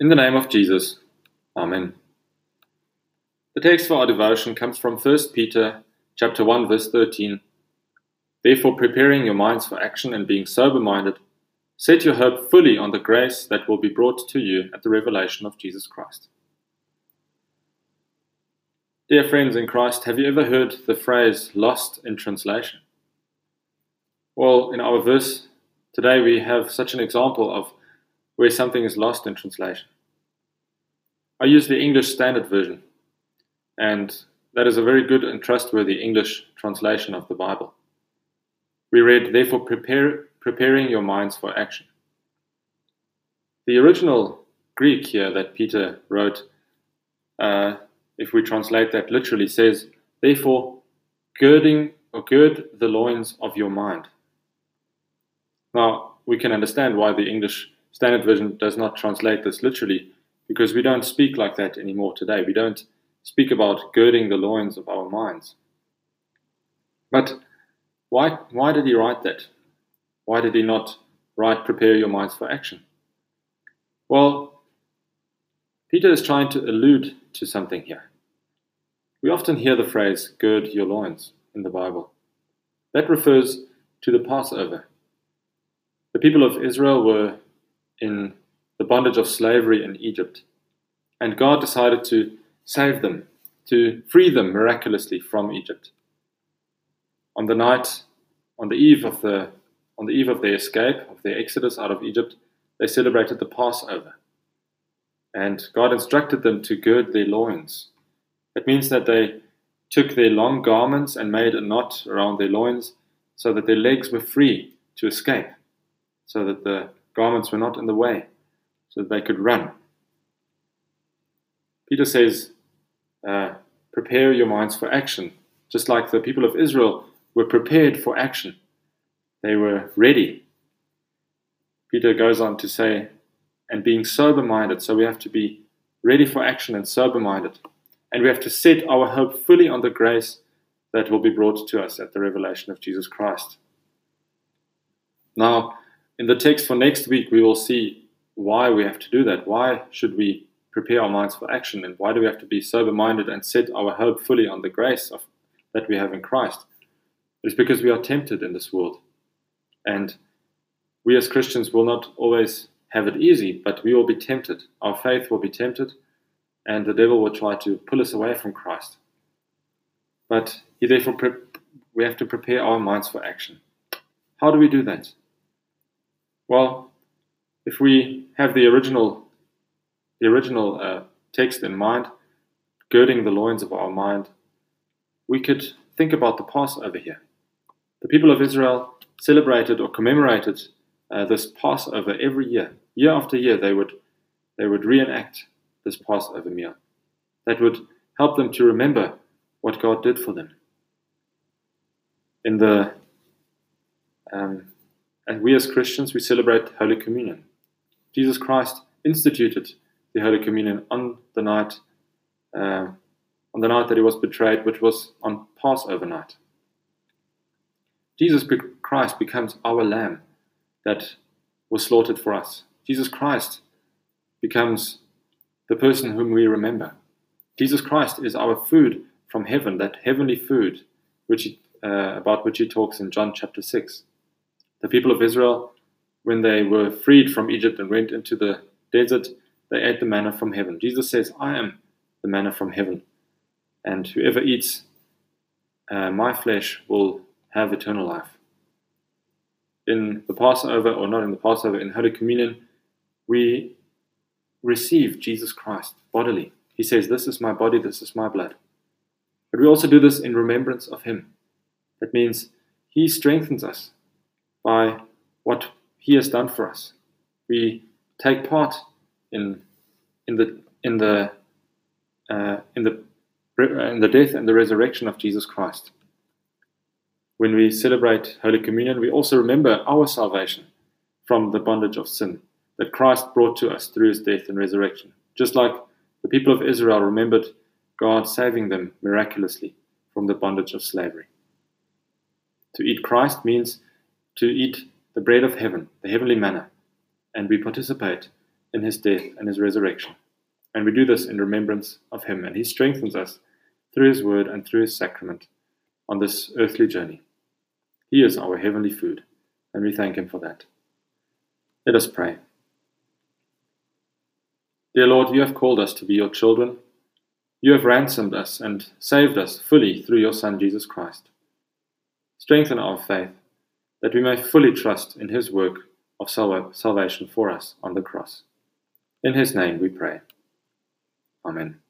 In the name of Jesus, Amen. The text for our devotion comes from 1 Peter chapter 1 verse 13. Therefore preparing your minds for action and being sober-minded, set your hope fully on the grace that will be brought to you at the revelation of Jesus Christ. Dear friends in Christ, have you ever heard the phrase lost in translation? Well, in our verse today we have such an example of where something is lost in translation. I use the English Standard Version, and that is a very good and trustworthy English translation of the Bible. We read, Therefore, prepare, preparing your minds for action. The original Greek here that Peter wrote, uh, if we translate that literally, says, Therefore, girding or gird the loins of your mind. Now, we can understand why the English Standard Version does not translate this literally because we don't speak like that anymore today. We don't speak about girding the loins of our minds. But why, why did he write that? Why did he not write, prepare your minds for action? Well, Peter is trying to allude to something here. We often hear the phrase, gird your loins, in the Bible. That refers to the Passover. The people of Israel were in the bondage of slavery in Egypt. And God decided to save them, to free them miraculously from Egypt. On the night, on the eve of the on the eve of their escape, of their exodus out of Egypt, they celebrated the Passover. And God instructed them to gird their loins. It means that they took their long garments and made a knot around their loins so that their legs were free to escape, so that the garments were not in the way, so that they could run. Peter says, uh, prepare your minds for action, just like the people of Israel were prepared for action. They were ready. Peter goes on to say, and being sober minded, so we have to be ready for action and sober minded. And we have to set our hope fully on the grace that will be brought to us at the revelation of Jesus Christ. Now, in the text for next week, we will see why we have to do that. Why should we prepare our minds for action? And why do we have to be sober minded and set our hope fully on the grace of, that we have in Christ? It's because we are tempted in this world. And we as Christians will not always have it easy, but we will be tempted. Our faith will be tempted, and the devil will try to pull us away from Christ. But he therefore we have to prepare our minds for action. How do we do that? Well, if we have the original, the original uh, text in mind, girding the loins of our mind, we could think about the Passover here. The people of Israel celebrated or commemorated uh, this Passover every year. Year after year, they would they would reenact this Passover meal. That would help them to remember what God did for them. In the um, and we as Christians, we celebrate Holy Communion. Jesus Christ instituted the Holy Communion on the night, uh, on the night that he was betrayed, which was on Passover night. Jesus Christ becomes our Lamb that was slaughtered for us. Jesus Christ becomes the person whom we remember. Jesus Christ is our food from heaven, that heavenly food which uh, about which he talks in John chapter 6 the people of Israel, when they were freed from Egypt and went into the desert, they ate the manna from heaven. Jesus says, I am the manna from heaven. And whoever eats uh, my flesh will have eternal life. In the Passover, or not in the Passover, in Holy Communion, we receive Jesus Christ bodily. He says, This is my body, this is my blood. But we also do this in remembrance of Him. That means He strengthens us by what He has done for us. We take part in in the in the uh, in the in the death and the resurrection of Jesus Christ. When we celebrate Holy Communion, we also remember our salvation from the bondage of sin that Christ brought to us through his death and resurrection. Just like the people of Israel remembered God saving them miraculously from the bondage of slavery. To eat Christ means to eat the bread of heaven, the heavenly manna, and we participate in his death and his resurrection. And we do this in remembrance of him, and he strengthens us through his word and through his sacrament on this earthly journey. He is our heavenly food, and we thank him for that. Let us pray. Dear Lord, you have called us to be your children. You have ransomed us and saved us fully through your Son, Jesus Christ. Strengthen our faith that we may fully trust in his work of salvation for us on the cross. In his name we pray. Amen.